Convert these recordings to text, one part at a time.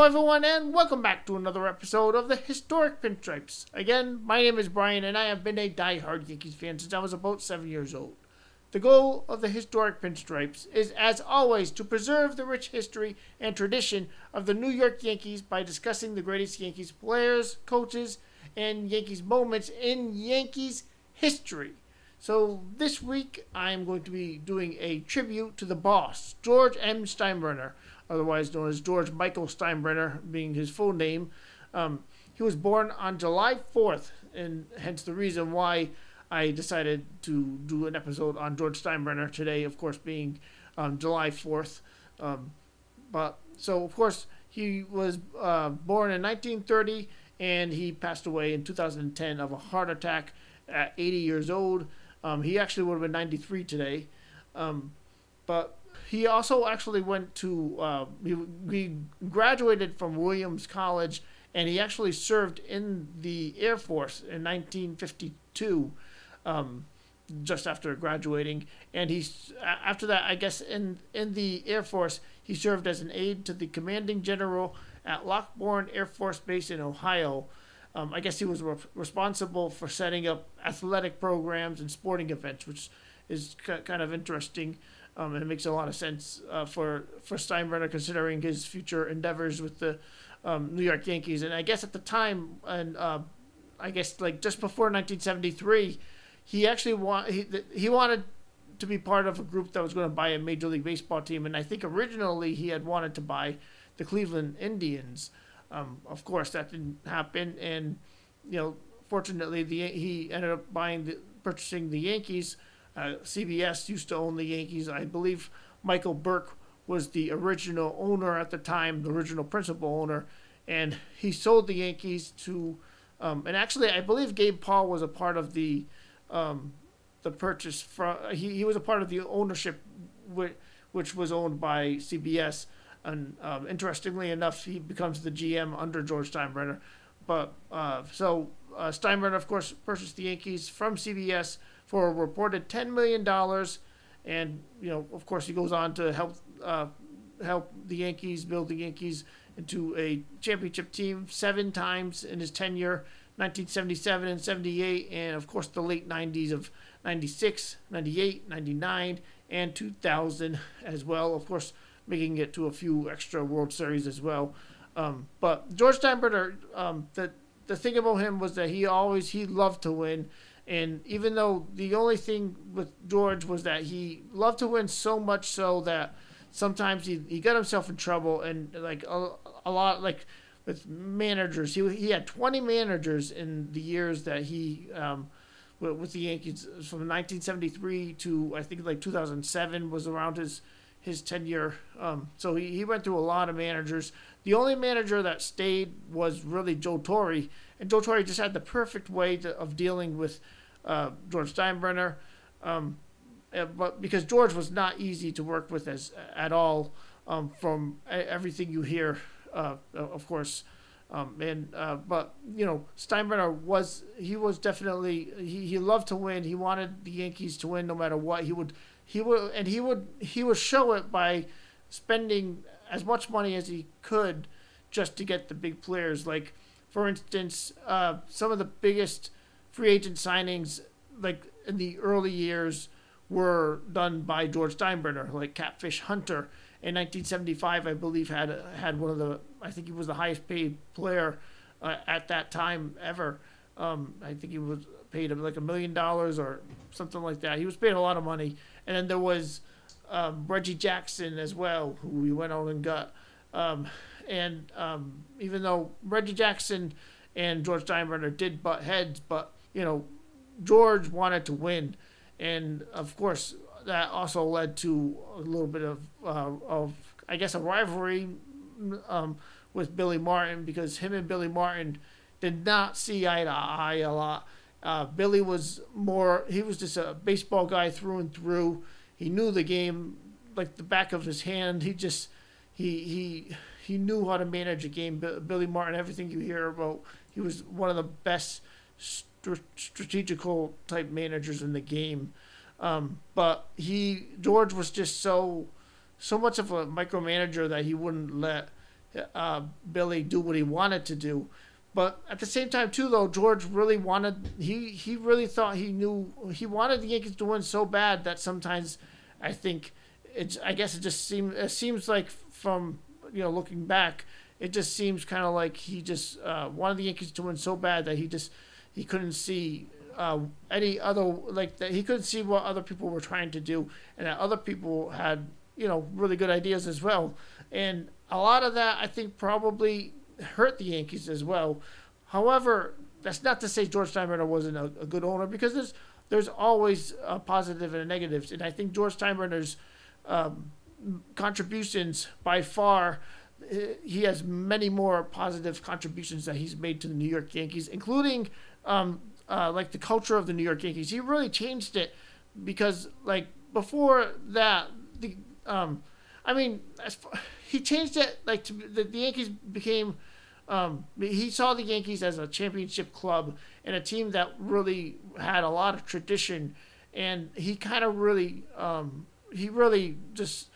Hello, everyone, and welcome back to another episode of the Historic Pinstripes. Again, my name is Brian, and I have been a die-hard Yankees fan since I was about seven years old. The goal of the Historic Pinstripes is, as always, to preserve the rich history and tradition of the New York Yankees by discussing the greatest Yankees players, coaches, and Yankees moments in Yankees history. So this week, I'm going to be doing a tribute to the boss, George M. Steinbrenner otherwise known as George Michael Steinbrenner, being his full name. Um, he was born on July 4th, and hence the reason why I decided to do an episode on George Steinbrenner today, of course, being um, July 4th. Um, but so, of course, he was uh, born in 1930 and he passed away in 2010 of a heart attack at 80 years old. Um, he actually would have been 93 today. Um, but he also actually went to uh, he, he graduated from Williams College and he actually served in the Air Force in 1952, um, just after graduating. And he's after that, I guess in in the Air Force, he served as an aide to the commanding general at Lockbourne Air Force Base in Ohio. Um, I guess he was re- responsible for setting up athletic programs and sporting events, which is c- kind of interesting. Um, it makes a lot of sense uh, for for Steinbrenner considering his future endeavors with the um, New York Yankees. And I guess at the time, and uh, I guess like just before 1973, he actually want he he wanted to be part of a group that was going to buy a Major League Baseball team. And I think originally he had wanted to buy the Cleveland Indians. Um, of course, that didn't happen, and you know, fortunately, the he ended up buying the purchasing the Yankees uh, CBS used to own the Yankees. I believe Michael Burke was the original owner at the time, the original principal owner, and he sold the Yankees to. Um, and actually, I believe Gabe Paul was a part of the um, the purchase. From he, he was a part of the ownership, which, which was owned by CBS. And um, interestingly enough, he becomes the GM under George Steinbrenner. But uh, so uh, Steinbrenner, of course, purchased the Yankees from CBS for a reported $10 million. And, you know, of course, he goes on to help uh, help the Yankees build the Yankees into a championship team seven times in his tenure 1977 and 78, and of course, the late 90s of 96, 98, 99, and 2000 as well. Of course, making it to a few extra World Series as well. Um, but George Steinbrenner, um, the the thing about him was that he always he loved to win. And even though the only thing with George was that he loved to win so much so that sometimes he, he got himself in trouble and like a, a lot like with managers. He he had 20 managers in the years that he um, with, with the Yankees from 1973 to I think like 2007 was around his his tenure. Um, so he, he went through a lot of managers. The only manager that stayed was really Joe Torre and Joe Torre just had the perfect way to, of dealing with uh, George Steinbrenner, um, uh, but because George was not easy to work with as at all um, from everything you hear, uh, of course. Um, and uh, but you know Steinbrenner was he was definitely he, he loved to win. He wanted the Yankees to win no matter what. He would he would and he would he would show it by spending as much money as he could just to get the big players. Like for instance, uh, some of the biggest free agent signings like in the early years were done by George Steinbrenner, like Catfish Hunter in 1975, I believe had had one of the I think he was the highest paid player uh, at that time ever. Um, I think he was paid like a million dollars or something like that. He was paid a lot of money, and then there was um, Reggie Jackson as well, who we went out and got. Um, and um, even though Reggie Jackson and George Steinbrenner did butt heads, but you know, George wanted to win, and of course that also led to a little bit of uh, of I guess a rivalry um, with Billy Martin because him and Billy Martin did not see eye to eye a lot. Uh, Billy was more he was just a baseball guy through and through. He knew the game like the back of his hand. He just he he he knew how to manage a game. Billy Martin, everything you hear about, he was one of the best strategical type managers in the game. Um, but he George was just so so much of a micromanager that he wouldn't let uh, Billy do what he wanted to do. But at the same time, too, though, George really wanted he he really thought he knew he wanted the Yankees to win so bad that sometimes I think it's I guess it just seems it seems like from you know looking back, it just seems kind of like he just uh, wanted the Yankees to win so bad that he just he couldn't see uh, any other like that he couldn't see what other people were trying to do, and that other people had you know really good ideas as well, and a lot of that I think probably hurt the Yankees as well. However, that's not to say George Steinbrenner wasn't a, a good owner because there's there's always a positive and a negatives, and I think George Steinbrenner's um, contributions by far he has many more positive contributions that he's made to the New York Yankees, including um, uh, like the culture of the New York Yankees. He really changed it because like before that, the um, I mean, far, he changed it like to, the, the Yankees became um, he saw the Yankees as a championship club and a team that really had a lot of tradition, and he kind of really, um, he really just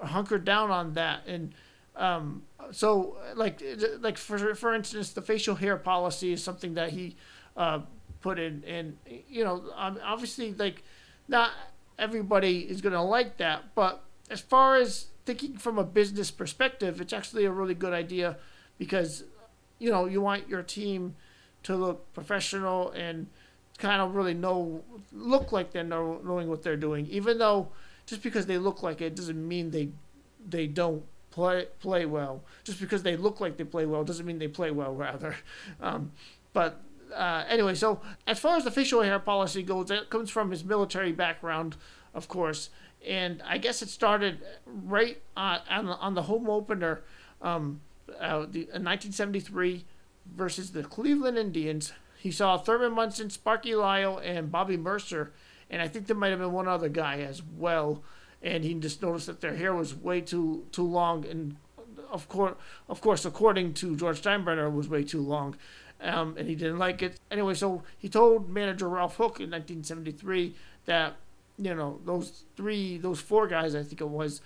hunkered down on that. And um, so, like, like for for instance, the facial hair policy is something that he uh, put in, and you know, obviously, like, not everybody is gonna like that, but as far as thinking from a business perspective, it's actually a really good idea because you know, you want your team to look professional and kind of really know, look like they're know, knowing what they're doing. Even though just because they look like it doesn't mean they they don't play play well. Just because they look like they play well doesn't mean they play well. Rather, um, but uh, anyway, so as far as the facial hair policy goes, that comes from his military background, of course, and I guess it started right on on the home opener. Um, uh, the, in 1973 versus the Cleveland Indians. He saw Thurman Munson, Sparky Lyle, and Bobby Murcer, and I think there might have been one other guy as well. And he just noticed that their hair was way too too long, and of course, of course, according to George Steinbrenner, was way too long, um, and he didn't like it. Anyway, so he told manager Ralph Houk in 1973 that you know those three, those four guys, I think it was,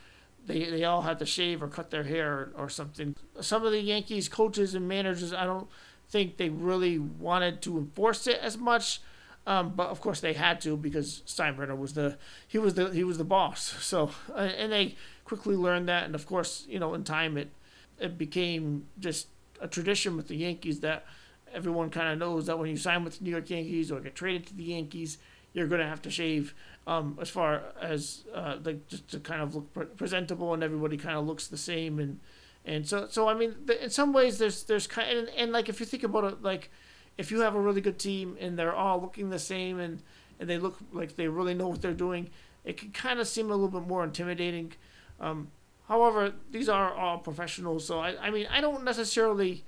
they, they all had to shave or cut their hair or something. Some of the Yankees coaches and managers, I don't think they really wanted to enforce it as much. Um, but of course they had to because Steinbrenner was the he was the he was the boss. So uh, and they quickly learned that, and of course you know in time it it became just a tradition with the Yankees that everyone kind of knows that when you sign with the New York Yankees or get traded to the Yankees, you're going to have to shave. Um, as far as uh, like just to kind of look pre- presentable and everybody kind of looks the same. And and so so I mean in some ways there's there's kind of, and, and like if you think about it like if you have a really good team and they're all looking the same and and they look like they really know what they're doing it can kind of seem a little bit more intimidating um, however these are all professionals so I, I mean I don't necessarily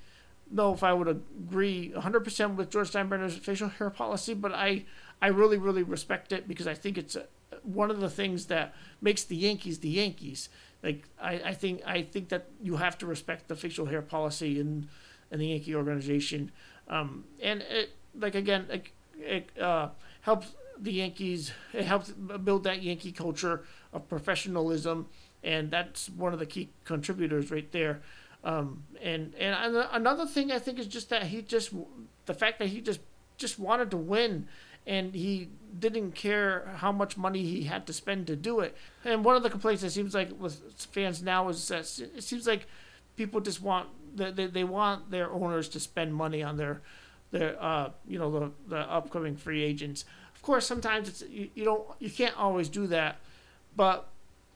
know if I would agree 100% with George Steinbrenner's facial hair policy but I I really, really respect it because I think it's a, one of the things that makes the Yankees the Yankees. Like I, I think I think that you have to respect the facial hair policy in in the Yankee organization, um, and it like again it, it uh, helps the Yankees. It helps build that Yankee culture of professionalism, and that's one of the key contributors right there. Um, and and another thing I think is just that he just the fact that he just just wanted to win and he didn't care how much money he had to spend to do it. And one of the complaints it seems like with fans now is that it seems like people just want they, they want their owners to spend money on their their uh you know the the upcoming free agents. Of course, sometimes it's you, you don't you can't always do that, but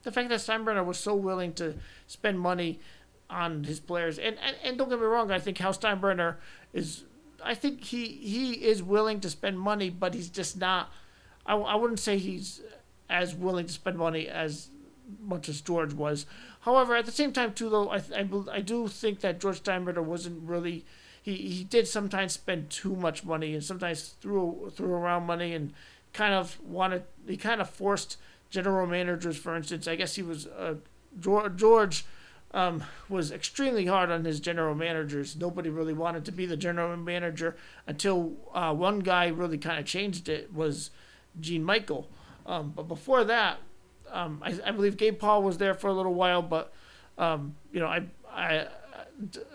the fact that Steinbrenner was so willing to spend money on his players, and, and, and don't get me wrong, I think Hal Steinbrenner is I think he he is willing to spend money, but he's just not. I, I wouldn't say he's as willing to spend money as much as George was. However, at the same time, too, though, I I, I do think that George Steinbrenner wasn't really. He, he did sometimes spend too much money and sometimes threw threw around money and kind of wanted he kind of forced general managers, for instance. I guess he was uh, George, um, was extremely hard on his general managers. Nobody really wanted to be the general manager until uh, one guy really kind of changed it was Gene Michael. Um, but before that, um, I, I, believe Gabe Paul was there for a little while, but um, you know, I, I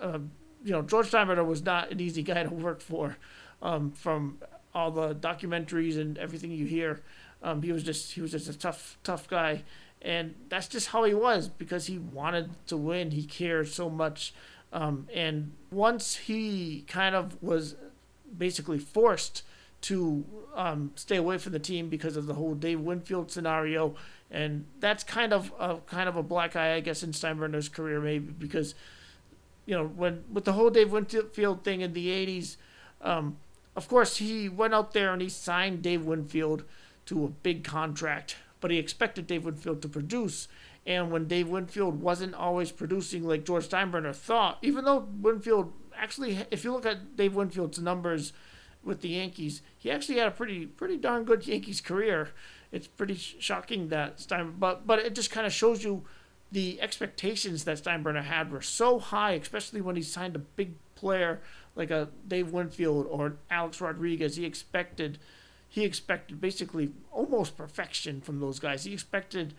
uh, you know, George Steinbrenner was not an easy guy to work for. Um, from all the documentaries and everything you hear, um, he was just he was just a tough tough guy, and that's just how he was because he wanted to win. He cared so much, um, and once he kind of was basically forced to um, stay away from the team because of the whole Dave Winfield scenario, and that's kind of a kind of a black eye, I guess, in Steinbrenner's career, maybe because you know when with the whole Dave Winfield thing in the '80s, um, of course he went out there and he signed Dave Winfield to a big contract, but he expected Dave Winfield to produce. And when Dave Winfield wasn't always producing like George Steinbrenner thought, even though Winfield actually, if you look at Dave Winfield's numbers with the Yankees, he actually had a pretty pretty darn good Yankees career. It's pretty shocking that Stein, but but it just kind of shows you the expectations that Steinbrenner had were so high, especially when he signed a big player like a Dave Winfield or Alex Rodriguez. He expected he expected basically almost perfection from those guys. He expected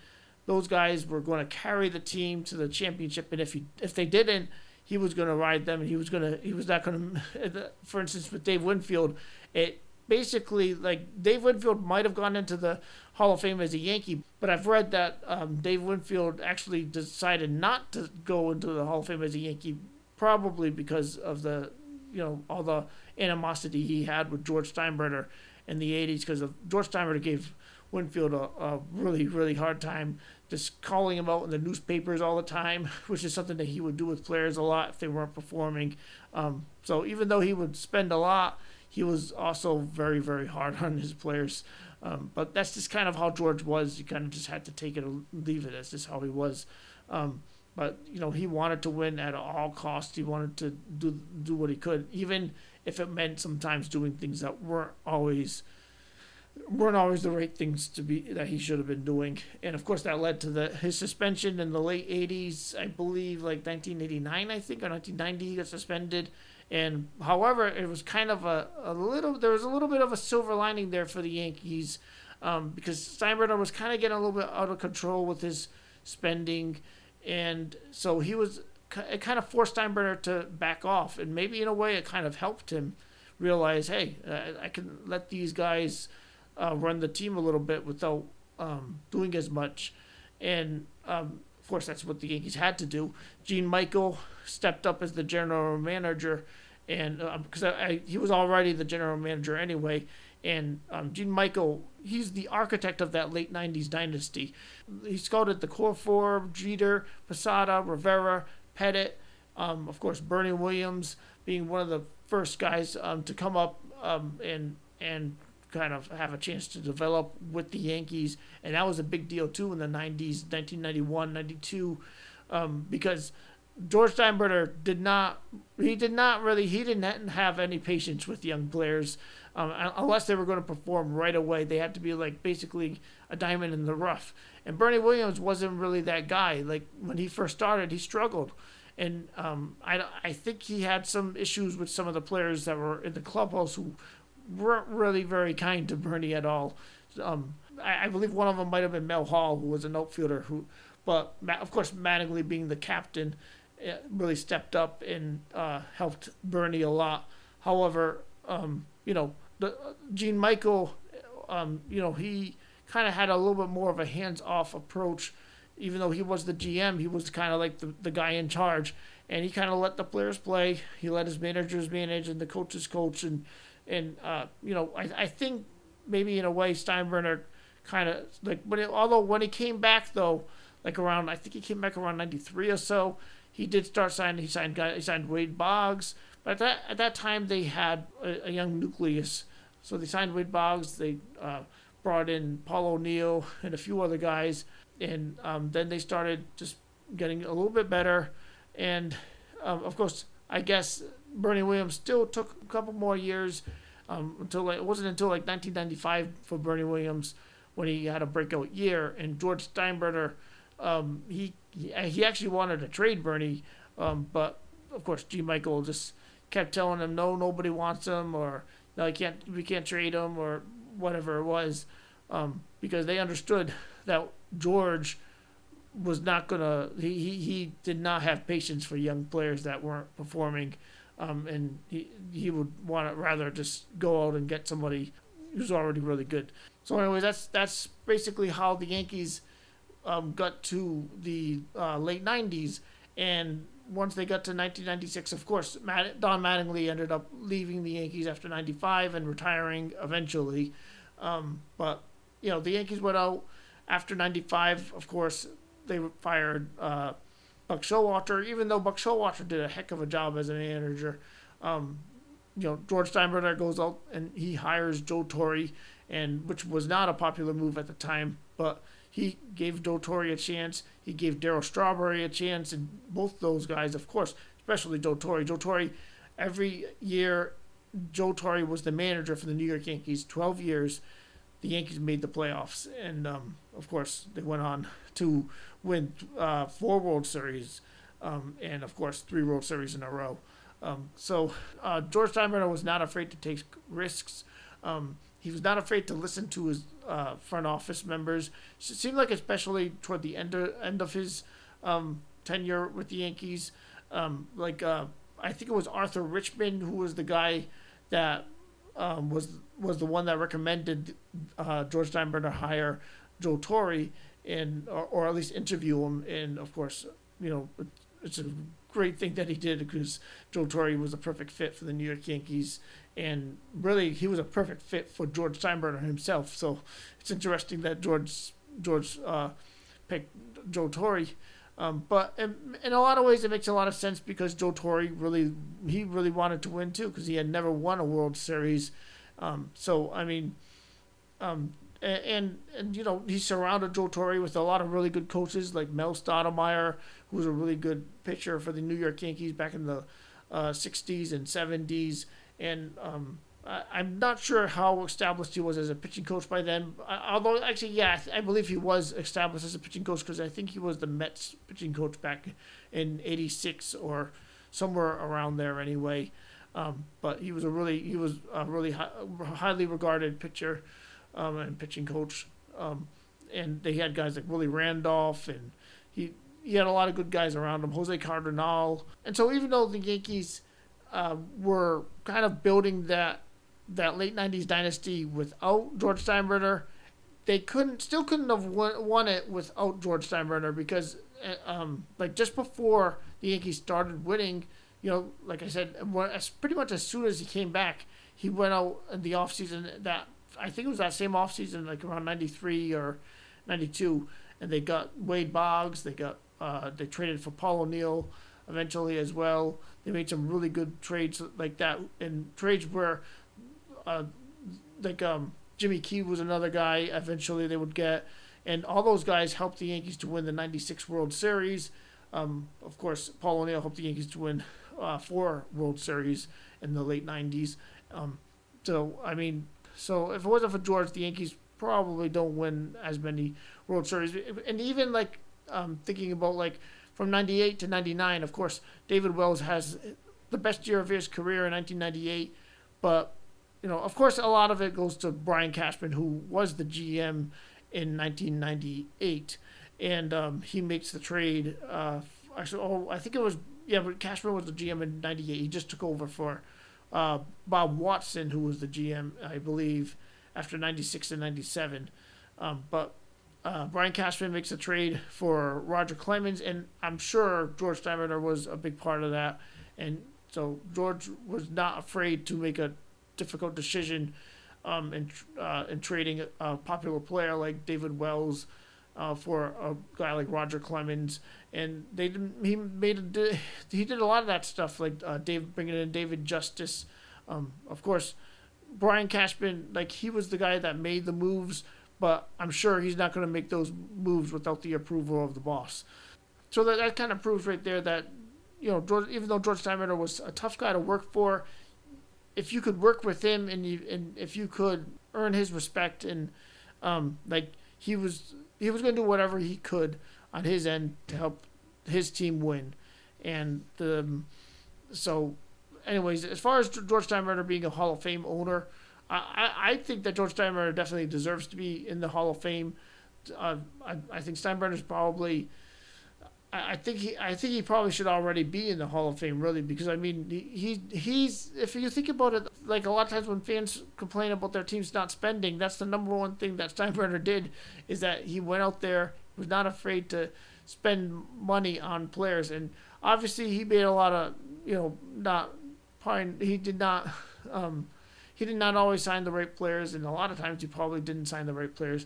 those guys were going to carry the team to the championship, and if he if they didn't, he was going to ride them, and he was going to he was not going to. For instance, with Dave Winfield, it basically like Dave Winfield might have gone into the Hall of Fame as a Yankee, but I've read that um, Dave Winfield actually decided not to go into the Hall of Fame as a Yankee, probably because of the you know all the animosity he had with George Steinbrenner in the 80s because George Steinbrenner gave Winfield a, a really really hard time just calling him out in the newspapers all the time, which is something that he would do with players a lot if they weren't performing. Um, so even though he would spend a lot, he was also very, very hard on his players. Um, but that's just kind of how George was. You kind of just had to take it or leave it. That's just how he was. Um, but you know, he wanted to win at all costs. He wanted to do do what he could, even if it meant sometimes doing things that weren't always weren't always the right things to be that he should have been doing. And of course, that led to the his suspension in the late '80s. I believe, like 1989, I think, or 1990, he got suspended. And however, it was kind of a, a little there was a little bit of a silver lining there for the Yankees um, because Steinbrenner was kind of getting a little bit out of control with his spending, and so he was it kind of forced Steinbrenner to back off, and maybe in a way it kind of helped him realize, hey, uh, I can let these guys uh, run the team a little bit without um, doing as much. And um, of course, that's what the Yankees had to do. Gene Michael stepped up as the general manager, and because um, he was already the general manager anyway. And um, Gene Michael, he's the architect of that late '90s dynasty. He scouted the core four: Jeter, Posada, Rivera, Pettitte, um, of course Bernie Williams being one of the first guys um, to come up um, and and kind of have a chance to develop with the Yankees. And that was a big deal too in the 90s, 1991, 92, um, because George Steinbrenner did not, he did not really, he didn't have any patience with young players. Um, unless they were going to perform right away, they had to be like basically a diamond in the rough. And Bernie Williams wasn't really that guy. Like when he first started, he struggled and um, I, I think he had some issues with some of the players that were in the clubhouse who weren't really very kind to Bernie at all. Um, I, I, believe one of them might have been Mel Hall, who was an outfielder who, but of course Mattingly being the captain, eh, really stepped up and uh, helped Bernie a lot. However, um, you know, the Gene Michael, um, you know, he kind of had a little bit more of a hands-off approach. Even though he was the GM, he was kind of like the, the guy in charge, and he kind of let the players play. He let his managers manage and the coaches coach, and and uh, you know, I, I think maybe in a way Steinbrenner kind of like, but it, although when he came back though, like around I think he came back around '93 or so, he did start signing. He signed he signed Wade Boggs, but at that at that time they had a, a young nucleus, so they signed Wade Boggs. They uh, brought in Paul O'Neill and a few other guys, and um, then they started just getting a little bit better, and um, of course I guess Bernie Williams still took a couple more years um, until like, it wasn't until like 1995 for Bernie Williams when he had a breakout year. And George Steinbrenner, um, he, he actually wanted to trade Bernie, um, but of course G. Michael just kept telling him no, nobody wants him, or no, I can't, we can't trade him, or whatever it was, um, because they understood that George was not gonna. He, he he did not have patience for young players that weren't performing, um, and he he would want to rather just go out and get somebody who's already really good. So, anyways, that's that's basically how the Yankees um, got to the uh, late '90s, and once they got to 1996, of course, Matt, Don Mattingly ended up leaving the Yankees after '95 and retiring eventually. Um, but you know, the Yankees went out after '95. Of course, they fired uh, Buck Showalter, even though Buck Showalter did a heck of a job as a manager. Um, you know, George Steinbrenner goes out and he hires Joe Torre, and which was not a popular move at the time, but he gave Joe Torre a chance. He gave Darryl Strawberry a chance, and both those guys, of course, especially Joe Torre. Joe Torre, every year, Joe Torre was the manager for the New York Yankees. Twelve years, the Yankees made the playoffs, and um, of course, they went on to win uh, four World Series, um, and of course, three World Series in a row. Um, so uh, George Steinbrenner was not afraid to take risks. Um, he was not afraid to listen to his uh, front office members. It seemed like, especially toward the end of, end of his um, tenure with the Yankees, um, like uh, I think it was Arthur Richman who was the guy that um, was was the one that recommended uh, George Steinbrenner hire Joe Torre and or, or at least interview him. And of course, you know, it's a great thing that he did because Joe Torre was a perfect fit for the New York Yankees, and really he was a perfect fit for George Steinbrenner himself. So it's interesting that George George uh, picked Joe Torre. Um, but in, in, a lot of ways, it makes a lot of sense because Joe Torre really he really wanted to win too because he had never won a World Series. Um, so I mean, um, and, and, you know he surrounded Joe Torre with a lot of really good coaches like Mel Stottlemyre, who was a really good pitcher for the New York Yankees back in the uh, 60s and 70s. And um, I, am not sure how established he was as a pitching coach by then. I, although, actually, yeah, I, I, believe he was established as a pitching coach because I think he was the Mets pitching coach back in 86 or somewhere around there anyway. Um, but he was a really he was a really high, highly regarded pitcher um, and pitching coach. Um, and they had guys like Willie Randolph and he he had a lot of good guys around him, Jose Cardenal. And so even though the Yankees uh, were kind of building that that late '90s dynasty without George Steinbrenner, they couldn't still couldn't have won, won it without George Steinbrenner because uh, um, like just before the Yankees started winning, you know, like I said, pretty much as soon as he came back, he went out in the offseason that I think it was that same offseason, like around '93 or '92, and they got Wade Boggs, they got uh, they traded for Paul O'Neill eventually as well. They made some really good trades like that, and trades where, uh, like um, Jimmy Key was another guy. Eventually, they would get, and all those guys helped the Yankees to win the '96 World Series. Um, of course, Paul O'Neill helped the Yankees to win uh, four World Series in the late '90s. Um, so I mean, so if it wasn't for George, the Yankees probably don't win as many World Series. And even like um, thinking about like from 98 to 99, of course, David Wells has the best year of his career in 1998. But, you know, of course, a lot of it goes to Brian Cashman, who was the GM in 1998. And um, he makes the trade. Uh, actually, oh, I think it was, yeah, but Cashman was the GM in 98. He just took over for uh, Bob Watson, who was the GM, I believe, after 96 and 97. Um, but uh, Brian Cashman makes a trade for Roger Clemens, and I'm sure George Steinbrenner was a big part of that. And so George was not afraid to make a difficult decision um, in, uh, in trading a popular player like David Wells uh, for a guy like Roger Clemens. And they didn't, he made a, he did a lot of that stuff like uh, Dave bringing in David Justice. Um, of course, Brian Cashman like he was the guy that made the moves but I'm sure he's not going to make those moves without the approval of the boss. So that, that kind of proves right there that, you know, George, even though George Steinbrenner was a tough guy to work for, if you could work with him and you, and if you could earn his respect and um, like he was he was going to do whatever he could on his end to help his team win, and the so anyways as far as George Steinbrenner being a Hall of Fame owner I, I think that George Steinbrenner definitely deserves to be in the Hall of Fame. Uh, I, I think Steinbrenner's probably I think he, I think he probably should already be in the Hall of Fame, really, because I mean, he, he's if you think about it, like a lot of times when fans complain about their teams not spending, that's the number one thing that Steinbrenner did, is that he went out there, was not afraid to spend money on players, and obviously he made a lot of, you know, not, he did not, um, he did not always sign the right players, and a lot of times he probably didn't sign the right players.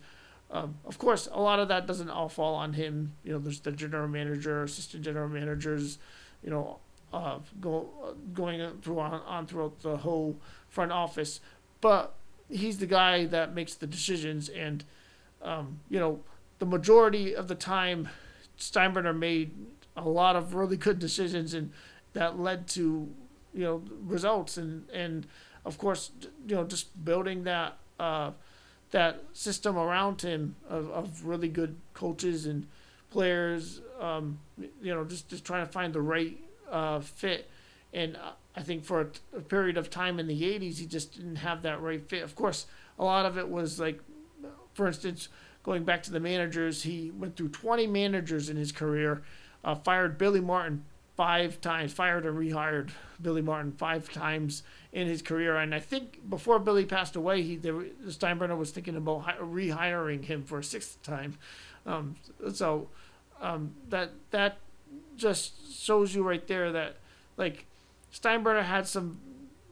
Um, of course, a lot of that doesn't all fall on him. You know, there's the general manager, assistant general managers, you know, uh, go uh, going through on, on throughout the whole front office. But he's the guy that makes the decisions, and um, you know, the majority of the time, Steinbrenner made a lot of really good decisions, and that led to you know results, and and of course, you know, just building that. Uh, that system around him of, of really good coaches and players. Um, you know, just just trying to find the right uh, fit. And uh, I think for a, a, period of time in the '80s, he just didn't have that right fit. Of course, a lot of it was like, for instance, going back to the managers, he went through 20 managers in his career. Uh, fired Billy Martin five times, fired and rehired Billy Martin five times in his career. And I think before Billy passed away, he the Steinbrenner was thinking about hi- rehiring him for a sixth time. Um, so um, that that just shows you right there that like Steinbrenner had some.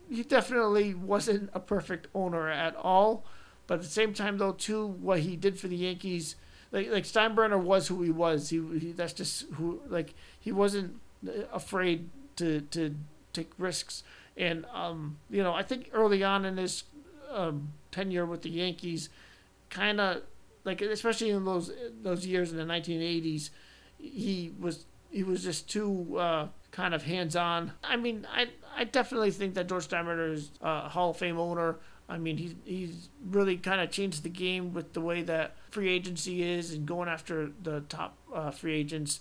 He definitely wasn't a perfect owner at all, but at the same time though too, what he did for the Yankees. Like, like Steinbrenner was who he was. He, he that's just who like he wasn't afraid to to take risks and um, you know, I think early on in his um, tenure with the Yankees, kind of like especially in those those years in the 1980s, he was he was just too uh, kind of hands on. I mean, I I definitely think that George Steinbrenner is a Hall of Fame owner. I mean, he's he's really kind of changed the game with the way that free agency is and going after the top uh, free agents.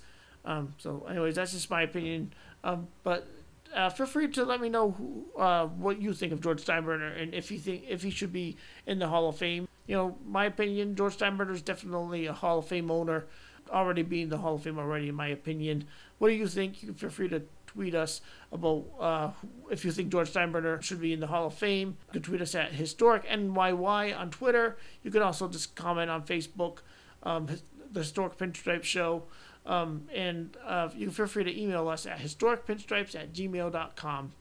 Um, so, anyways, that's just my opinion. Um, but uh, feel free to let me know who, uh, what you think of George Steinbrenner and if you think if he should be in the Hall of Fame. You know, my opinion, George Steinbrenner is definitely a Hall of Fame owner, already being the Hall of Fame already, in my opinion. What do you think? You can feel free to tweet us about uh, if you think George Steinbrenner should be in the Hall of Fame. You can tweet us at Historic NYY on Twitter. You can also just comment on Facebook, um, the Historic Pinstripe Show. Um, and uh, you can feel free to email us at historicpinstripes at gmail.com.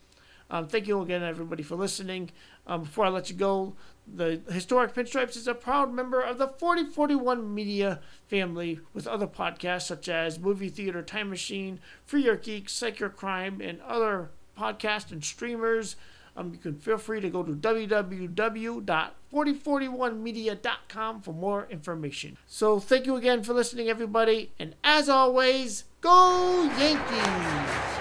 Um, thank you again, everybody, for listening. Um, before I let you go, the Historic Pinstripes is a proud member of the 4041 Media family with other podcasts such as Movie Theater Time Machine, Free Your Geek, Psych Your Crime, and other podcasts and streamers. Um, you can feel free to go to www.4041media.com for more information. So thank you again for listening, everybody. And as always, go Yankees!